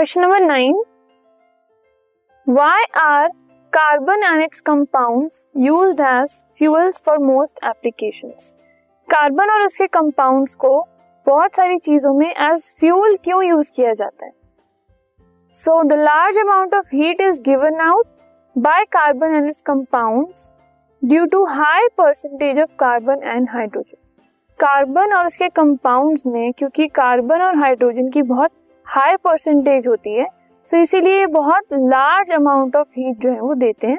Question number nine why are carbon and its compounds used as fuels for most applications carbon और उसके compounds को बहुत सारी चीज़ों में एज फ्यूल क्यों यूज़ किया जाता है? So the large amount of heat is given out by carbon and its compounds due to high percentage of carbon and hydrogen carbon और उसके कंपाउंड्स में, क्योंकि कार्बन और हाइड्रोजन की बहुत हाई परसेंटेज होती है सो so इसीलिए बहुत लार्ज अमाउंट ऑफ़ हीट जो है वो देते हैं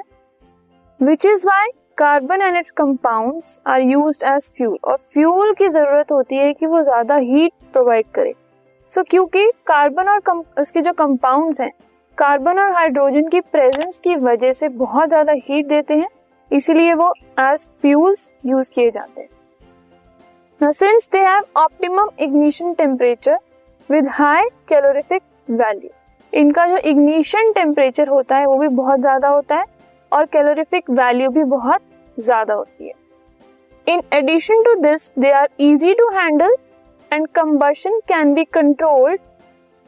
which is why carbon and its compounds are used as fuel और फ्यूल की ज़रूरत होती है कि वो ज़्यादा हीट प्रोवाइड करे। सो so, क्योंकि कार्बन और उसके जो कंपाउंड्स हैं कार्बन और हाइड्रोजन की प्रेजेंस की वजह से बहुत ज़्यादा हीट देते हैं इसीलिए वो एज फ्यूल्स यूज़ किए जाते हैं। Now, since they have optimum ignition temperature high high value इनका जो इग्निशन टेम्परेचर होता है, वो भी बहुत ज़्यादा होता है और कैलोरिफिक वैल्यू भी बहुत ज़्यादा होती है। In addition to this they are easy to handle and combustion can be controlled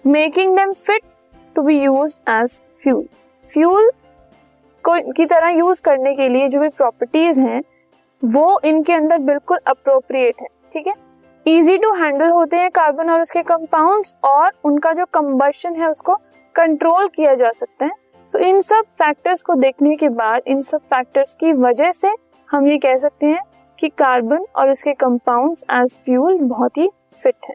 making them fit to be use as fuel fuel को की तरह यूज़ करने के लिए जो भी प्रॉपर्टीज़ हैं, वो इनके अंदर बिल्कुल अप्रोप्रिएट है, ठीक है? इजी टू हैंडल होते हैं कार्बन और उसके कंपाउंड्स और उनका जो कंबर्शन है उसको कंट्रोल किया जा सकता है। सो इन सब फैक्टर्स को देखने के बाद, इन सब फैक्टर्स की वजह से हम ये कह सकते हैं कि कार्बन और उसके कंपाउंड्स एज फ्यूल बहुत ही फिट है।